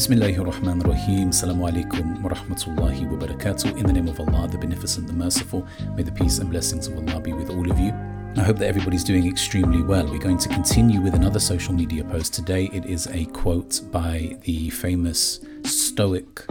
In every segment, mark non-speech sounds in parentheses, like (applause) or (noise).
Bismillahir Rahmanir Rahim. Assalamu alaikum wa rahmatullahi wa barakatuh. In the name of Allah, the Beneficent, the Merciful, may the peace and blessings of Allah be with all of you. I hope that everybody's doing extremely well. We're going to continue with another social media post. Today it is a quote by the famous Stoic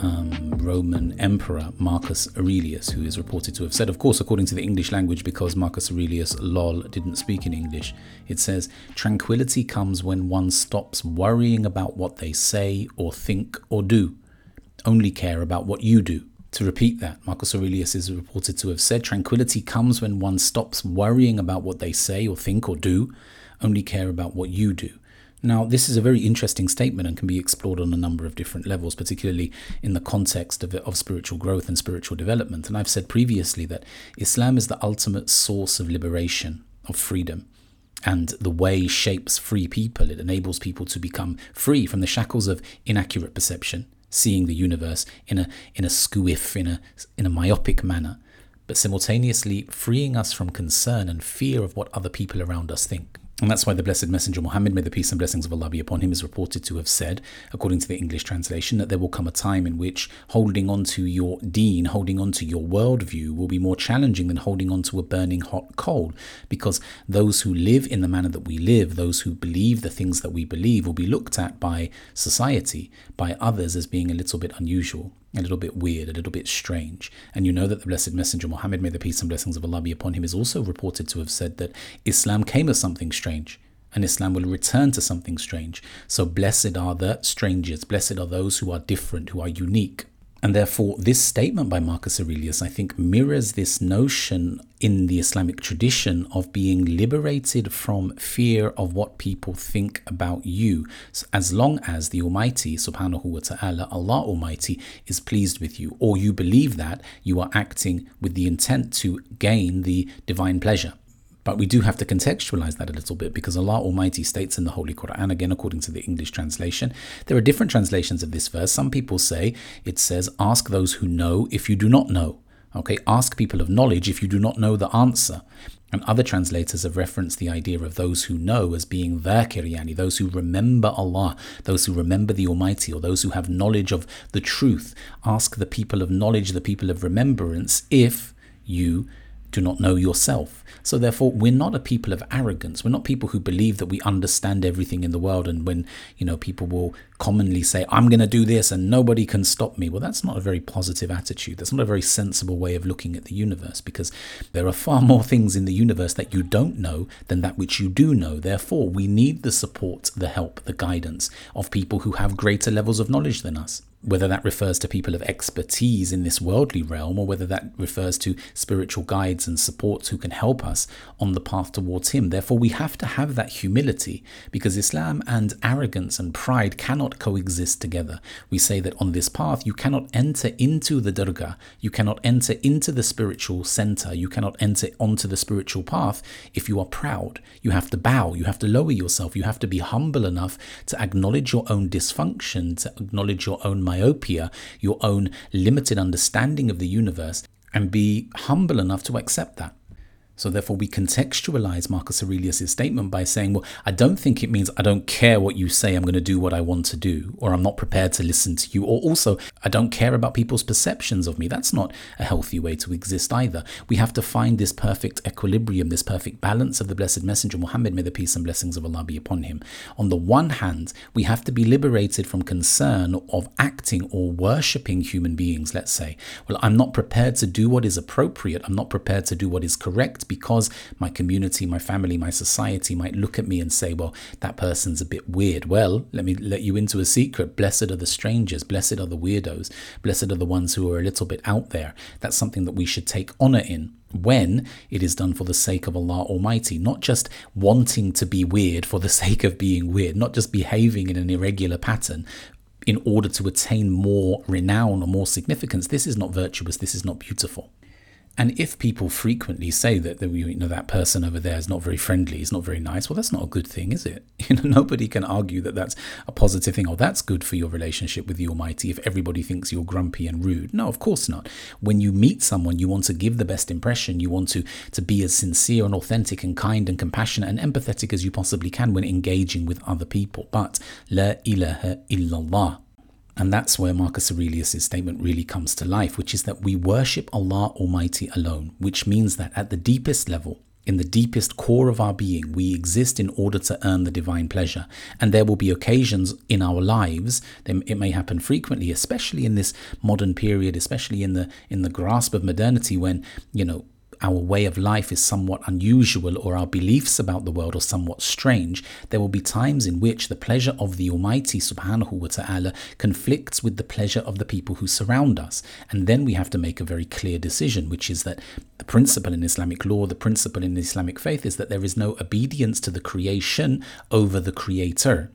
um, Roman Emperor Marcus Aurelius, who is reported to have said, of course, according to the English language, because Marcus Aurelius, lol, didn't speak in English, it says, Tranquility comes when one stops worrying about what they say or think or do, only care about what you do. To repeat that, Marcus Aurelius is reported to have said, Tranquility comes when one stops worrying about what they say or think or do, only care about what you do. Now, this is a very interesting statement and can be explored on a number of different levels, particularly in the context of, of spiritual growth and spiritual development. And I've said previously that Islam is the ultimate source of liberation, of freedom. And the way shapes free people. It enables people to become free from the shackles of inaccurate perception, seeing the universe in a in a squiff, in a in a myopic manner, but simultaneously freeing us from concern and fear of what other people around us think. And that's why the Blessed Messenger Muhammad, may the peace and blessings of Allah be upon him, is reported to have said, according to the English translation, that there will come a time in which holding on to your deen, holding on to your worldview, will be more challenging than holding on to a burning hot coal. Because those who live in the manner that we live, those who believe the things that we believe, will be looked at by society, by others, as being a little bit unusual a little bit weird, a little bit strange. And you know that the Blessed Messenger Muhammad, may the peace and blessings of Allah be upon him, is also reported to have said that Islam came as something strange and Islam will return to something strange. So blessed are the strangers, blessed are those who are different, who are unique. And therefore, this statement by Marcus Aurelius, I think, mirrors this notion in the Islamic tradition of being liberated from fear of what people think about you, as long as the Almighty, subhanahu wa ta'ala, Allah Almighty, is pleased with you, or you believe that you are acting with the intent to gain the divine pleasure. But we do have to contextualize that a little bit because Allah Almighty states in the Holy Quran, again according to the English translation, there are different translations of this verse. Some people say it says, Ask those who know if you do not know. Okay, ask people of knowledge if you do not know the answer. And other translators have referenced the idea of those who know as being dhakir, yani those who remember Allah, those who remember the Almighty, or those who have knowledge of the truth. Ask the people of knowledge, the people of remembrance, if you do not know yourself. So, therefore, we're not a people of arrogance. We're not people who believe that we understand everything in the world. And when, you know, people will commonly say, I'm going to do this and nobody can stop me. Well, that's not a very positive attitude. That's not a very sensible way of looking at the universe because there are far more things in the universe that you don't know than that which you do know. Therefore, we need the support, the help, the guidance of people who have greater levels of knowledge than us whether that refers to people of expertise in this worldly realm or whether that refers to spiritual guides and supports who can help us on the path towards Him. Therefore, we have to have that humility because Islam and arrogance and pride cannot coexist together. We say that on this path, you cannot enter into the dargah, you cannot enter into the spiritual center, you cannot enter onto the spiritual path if you are proud. You have to bow, you have to lower yourself, you have to be humble enough to acknowledge your own dysfunction, to acknowledge your own myopia, your own limited understanding of the universe, and be humble enough to accept that. So therefore, we contextualize Marcus Aurelius' statement by saying, well, I don't think it means I don't care what you say, I'm going to do what I want to do, or I'm not prepared to listen to you, or also I don't care about people's perceptions of me. That's not a healthy way to exist either. We have to find this perfect equilibrium, this perfect balance of the Blessed Messenger Muhammad, may the peace and blessings of Allah be upon him. On the one hand, we have to be liberated from concern of acting or worshipping human beings, let's say. Well, I'm not prepared to do what is appropriate, I'm not prepared to do what is correct because my community, my family, my society might look at me and say, well, that person's a bit weird. Well, let me let you into a secret. Blessed are the strangers, blessed are the weirdos, blessed are the ones who are a little bit out there. That's something that we should take honor in when it is done for the sake of Allah Almighty, not just wanting to be weird for the (laughs) sake of being weird, not just behaving in an irregular pattern in order to attain more renown or more significance. This is not virtuous, this is not beautiful. And if people frequently say that you know that person over there is not very friendly, is not very nice, well, that's not a good thing, is it? (laughs) You know, nobody can argue that that's a positive thing or that's good for your relationship with the Almighty if everybody thinks you're grumpy and rude. No, of course not. When you meet someone, you want to give the best impression. You want to to be as sincere and authentic and kind and compassionate and empathetic as you possibly can when engaging with other people. But la ilaha illallah and that's where Marcus Aurelius' statement really comes to life, which is that we worship Allah Almighty alone, which means that at the deepest level, in the deepest core of our being, we exist in order to earn the divine pleasure. And there will be occasions in our lives, it may happen frequently, especially in this modern period, especially in the in the grasp of modernity, when, you know, our way of life is somewhat unusual or our beliefs about the world are somewhat strange, there will be times in which the pleasure of the Almighty subhanahu wa ta'ala conflicts with the pleasure of the people who surround us. And then we have to make a very clear decision, which is that the principle in Islamic law, the principle in Islamic faith is that there is no obedience to the creation over the creator.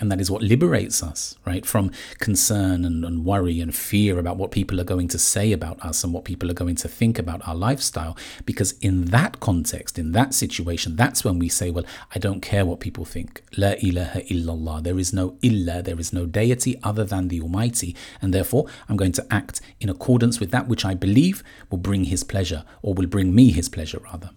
And that is what liberates us, right, from concern and, and, worry and fear about what people are going to say about us and what people are going to think about our lifestyle. Because in that context, in that situation, that's when we say, well, I don't care what people think. La ilaha illallah. There is no illa, there is no deity other than the Almighty. And therefore, I'm going to act in accordance with that which I believe will bring His pleasure, or will bring me His pleasure, rather.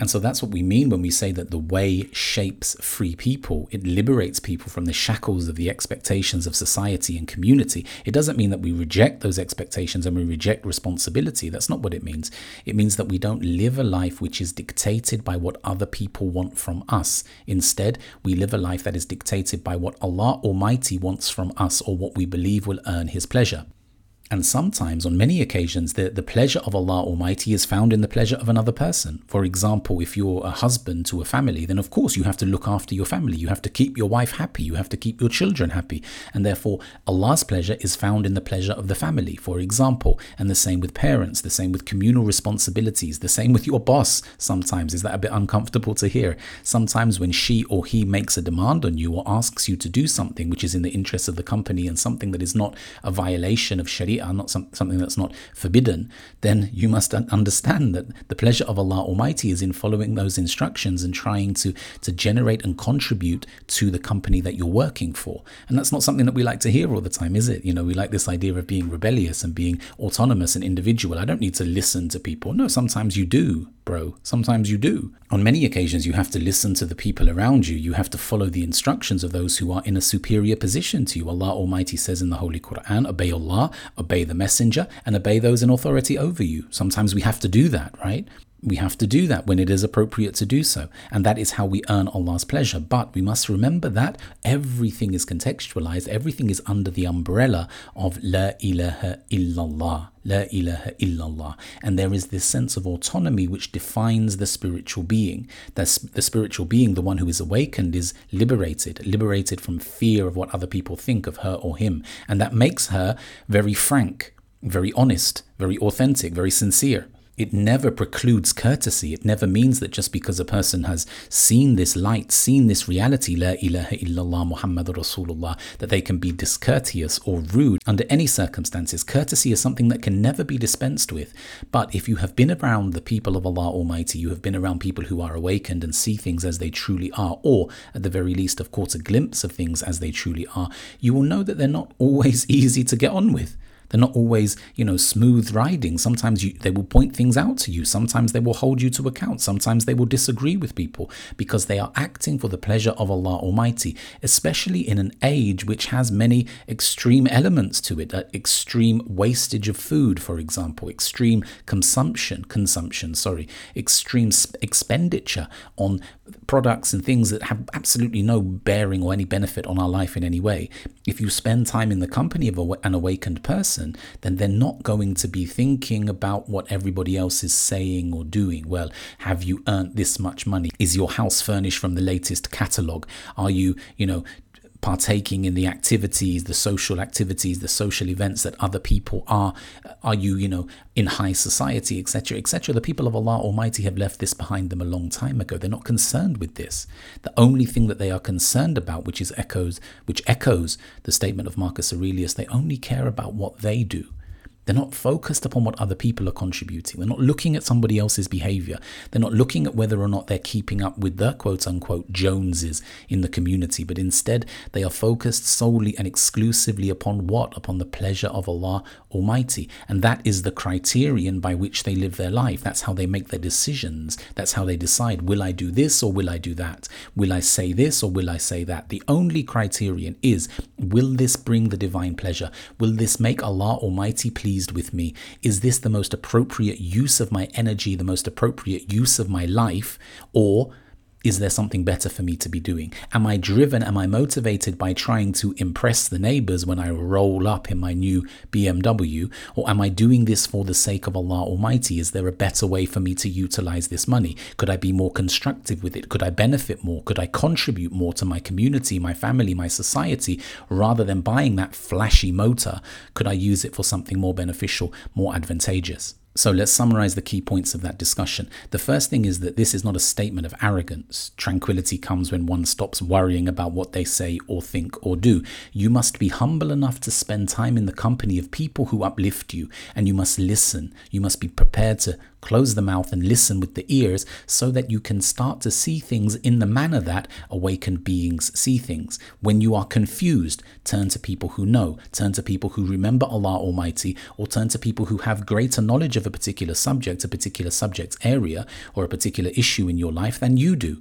And so that's what we mean when we say that the way shapes free people. It liberates people from the shackles of the expectations of society and community. It doesn't mean that we reject those expectations and we reject responsibility. That's not what it means. It means that we don't live a life which is dictated by what other people want from us. Instead, we live a life that is dictated by what Allah Almighty wants from us or what we believe will earn His pleasure. And sometimes, on many occasions, the, the pleasure of Allah Almighty is found in the pleasure of another person. For example, if you're a husband to a family, then of course you have to look after your family. You have to keep your wife happy. You have to keep your children happy. And therefore, Allah's pleasure is found in the pleasure of the family, for example. And the same with parents, the same with communal responsibilities, the same with your boss sometimes. Is that a bit uncomfortable to hear? Sometimes when she or he makes a demand on you or asks you to do something which is in the interest of the company and something that is not a violation of Sharia are not some, something that's not forbidden, then you must understand that the pleasure of Allah Almighty is in following those instructions and trying to, to generate and contribute to the company that you're working for. And that's not something that we like to hear all the time, is it? You know, we like this idea of being rebellious and being autonomous and individual. I don't need to listen to people. No, sometimes you do bro. Sometimes you do. On many occasions, you have to listen to the people around you. You have to follow the instructions of those who are in a superior position to you. Allah Almighty says in the Holy Quran, obey Allah, obey the Messenger, and obey those in authority over you. Sometimes we have to do that, right? We have to do that when it is appropriate to do so. And that is how we earn Allah's pleasure. But we must remember that everything is contextualized, everything is under the umbrella of La ilaha illallah. La ilaha illallah. And there is this sense of autonomy which defines the spiritual being. That the spiritual being, the one who is awakened, is liberated, liberated from fear of what other people think of her or him. And that makes her very frank, very honest, very authentic, very sincere it never precludes courtesy. It never means that just because a person has seen this light, seen this reality, La ilaha illallah Muhammad Rasulullah, that they can be discourteous or rude under any circumstances. Courtesy is something that can never be dispensed with. But if you have been around the people of Allah Almighty, you have been around people who are awakened and see things as they truly are, or at the very least have caught a glimpse of things as they truly are, you will know that they're not (laughs) always easy to get on with. They're not always, you know, smooth riding. Sometimes you, they will point things out to you. Sometimes they will hold you to account. Sometimes they will disagree with people because they are acting for the pleasure of Allah Almighty, especially in an age which has many extreme elements to it. Uh, extreme wastage of food, for example, extreme consumption, consumption, sorry, extreme expenditure on products and things that have absolutely no bearing or any benefit on our life in any way. If you spend time in the company of an awakened person, then they're not going to be thinking about what everybody else is saying or doing. Well, have you earned this much money? Is your house furnished from the latest catalogue? Are you, you know, partaking in the activities, the social activities, the social events that other people are? Uh, are you, you know, in high society, etc., etc.? The people of Allah Almighty have left this behind them a long time ago. They're not concerned with this. The only thing that they are concerned about, which is echoes, which echoes the statement of Marcus Aurelius, they only care about what they do. They're not focused upon what other people are contributing. They're not looking at somebody else's behavior. They're not looking at whether or not they're keeping up with the quote unquote Joneses in the community, but instead they are focused solely and exclusively upon what? Upon the pleasure of Allah Almighty. And that is the criterion by which they live their life. That's how they make their decisions. That's how they decide will I do this or will I do that? Will I say this or will I say that? The only criterion is will this bring the divine pleasure? Will this make Allah Almighty pleased? Pleased with me? Is this the most appropriate use of my energy, the most appropriate use of my life? Or is there something better for me to be doing? Am I driven? Am I motivated by trying to impress the neighbors when I roll up in my new BMW? Or am I doing this for the sake of Allah Almighty? Is there a better way for me to utilize this money? Could I be more constructive with it? Could I benefit more? Could I contribute more to my community, my family, my society, rather than buying that flashy motor? Could I use it for something more beneficial, more advantageous? So let's summarize the key points of that discussion. The first thing is that this is not a statement of arrogance. Tranquility comes when one stops worrying about what they say or think or do. You must be humble enough to spend time in the company of people who uplift you, and you must listen. You must be prepared to Close the mouth and listen with the ears so that you can start to see things in the manner that awakened beings see things. When you are confused, turn to people who know, turn to people who remember Allah Almighty, or turn to people who have greater knowledge of a particular subject, a particular subject area, or a particular issue in your life than you do.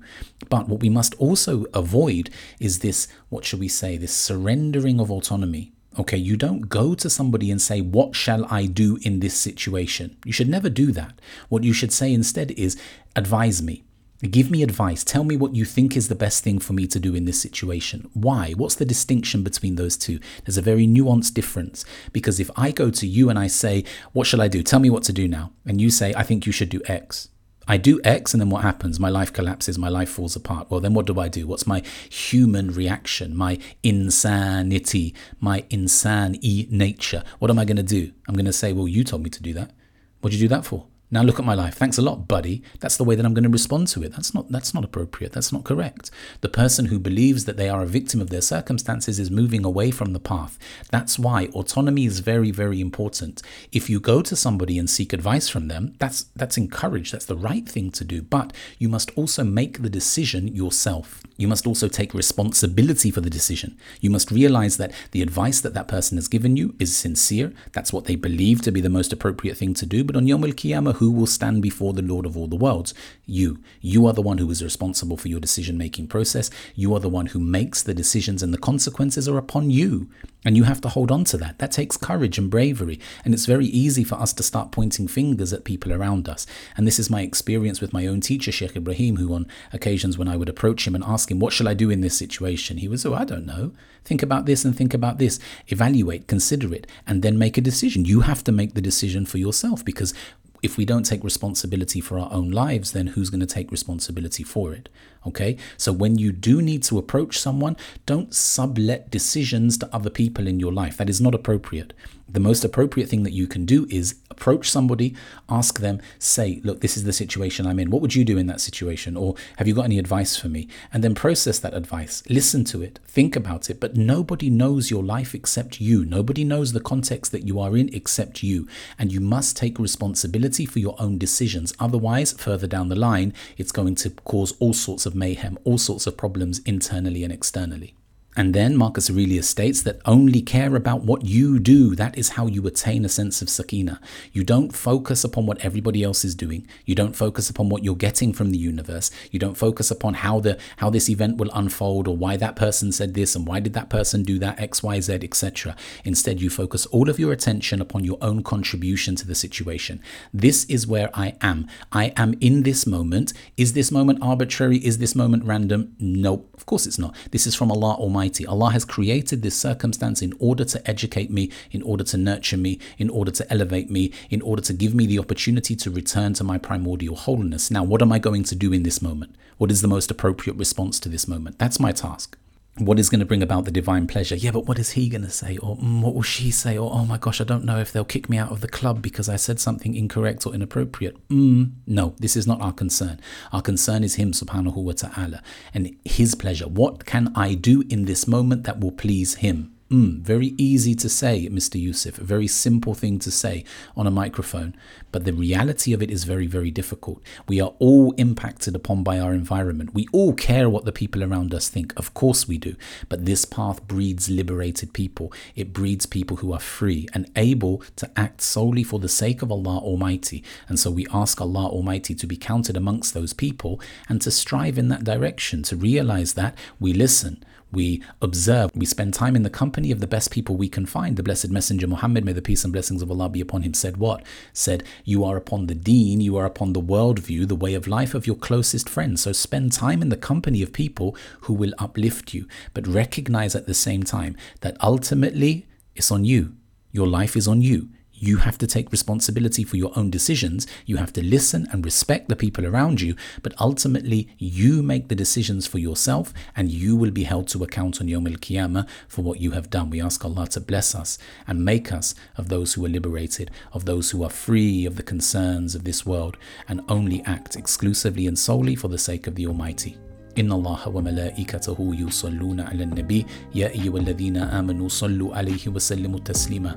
But what we must also avoid is this, what shall we say, this surrendering of autonomy Okay, you don't go to somebody and say, What shall I do in this situation? You should never do that. What you should say instead is, Advise me. Give me advice. Tell me what you think is the best thing for me to do in this situation. Why? What's the distinction between those two? There's a very nuanced difference. Because if I go to you and I say, What shall I do? Tell me what to do now. And you say, I think you should do X. I do X and then what happens? My life collapses, my life falls apart. Well, then what do I do? What's my human reaction, my insanity, my insane nature? What am I going to do? I'm going to say, well, you told me to do that. What'd you do that for? Now look at my life. Thanks a lot, buddy. That's the way that I'm going to respond to it. That's not that's not appropriate. That's not correct. The person who believes that they are a victim of their circumstances is moving away from the path. That's why autonomy is very very important. If you go to somebody and seek advice from them, that's that's encouraged. That's the right thing to do, but you must also make the decision yourself. You must also take responsibility for the decision. You must realize that the advice that that person has given you is sincere. That's what they believe to be the most appropriate thing to do, but on Yom Al-Qiyamah who will stand before the Lord of all the worlds? You. You are the one who is responsible for your decision making process. You are the one who makes the decisions, and the consequences are upon you. And you have to hold on to that. That takes courage and bravery. And it's very easy for us to start pointing fingers at people around us. And this is my experience with my own teacher, Sheikh Ibrahim, who on occasions when I would approach him and ask him, What shall I do in this situation? He was, Oh, I don't know. Think about this and think about this. Evaluate, consider it, and then make a decision. You have to make the decision for yourself because if we don't take responsibility for our own lives, then who's going to take responsibility for it? Okay. So when you do need to approach someone, don't sublet decisions to other people in your life. That is not appropriate. The most appropriate thing that you can do is approach somebody, ask them, say, look, this is the situation I'm in. What would you do in that situation? Or have you got any advice for me? And then process that advice, listen to it, think about it. But nobody knows your life except you. Nobody knows the context that you are in except you. And you must take responsibility for your own decisions. Otherwise, further down the line, it's going to cause all sorts of mayhem, all sorts of problems internally and externally. And then Marcus Aurelius states that only care about what you do. That is how you attain a sense of sakina. You don't focus upon what everybody else is doing. You don't focus upon what you're getting from the universe. You don't focus upon how the how this event will unfold or why that person said this and why did that person do that X, Y, Z, etc. Instead, you focus all of your attention upon your own contribution to the situation. This is where I am. I am in this moment. Is this moment arbitrary? Is this moment random? Nope. Of course it's not. This is from Allah Almighty Almighty. Allah has created this circumstance in order to educate me, in order to nurture me, in order to elevate me, in order to give me the opportunity to return to my primordial wholeness. Now, what am I going to do in this moment? What is the most appropriate response to this moment? That's my task what is going to bring about the divine pleasure? Yeah, but what is he going to say? Or mm, what will she say? Or oh my gosh, I don't know if they'll kick me out of the club because I said something incorrect or inappropriate. Mm, no, this is not our concern. Our concern is Him subhanahu wa ta'ala and His pleasure. What can I do in this moment that will please Him? Mm, very easy to say, Mr. Yusuf, a very simple thing to say on a microphone. But the reality of it is very, very difficult. We are all impacted upon by our environment. We all care what the people around us think. Of course we do. But this path breeds liberated people. It breeds people who are free and able to act solely for the sake of Allah Almighty. And so we ask Allah Almighty to be counted amongst those people and to strive in that direction, to realize that we listen we observe, we spend time in the company of the best people we can find. The Blessed Messenger Muhammad, may the peace and blessings of Allah be upon him, said what? Said, You are upon the deen, you are upon the worldview, the way of life of your closest friends. So spend time in the company of people who will uplift you. But recognize at the same time that ultimately it's on you. Your life is on you. You have to take responsibility for your own decisions. You have to listen and respect the people around you. But ultimately, you make the decisions for yourself and you will be held to account on Yom Al Qiyamah for what you have done. We ask Allah to bless us and make us of those who are liberated, of those who are free of the concerns of this world and only act exclusively and solely for the sake of the Almighty. إن الله وملائكته يصلون على النبي يا أيها الذين آمنوا صلوا عليه وسلموا تسليما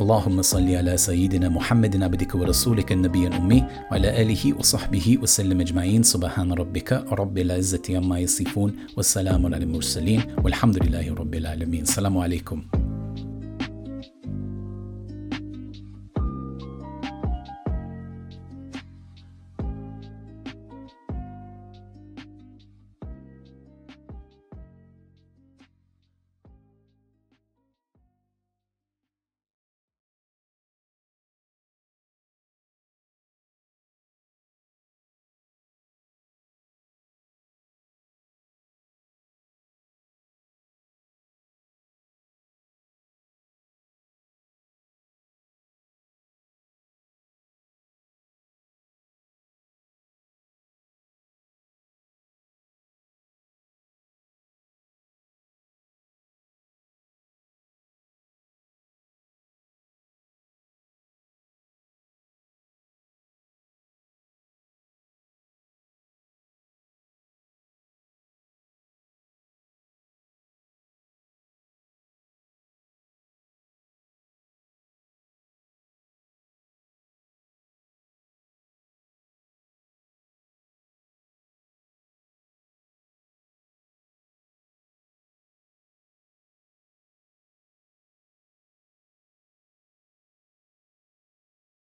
اللهم صل على سيدنا محمد عبدك ورسولك النبي الأمي وعلى آله وصحبه وسلم أجمعين. سبحان ربك رب العزة عما يصفون والسلام على المرسلين والحمد لله رب العالمين. السلام عليكم.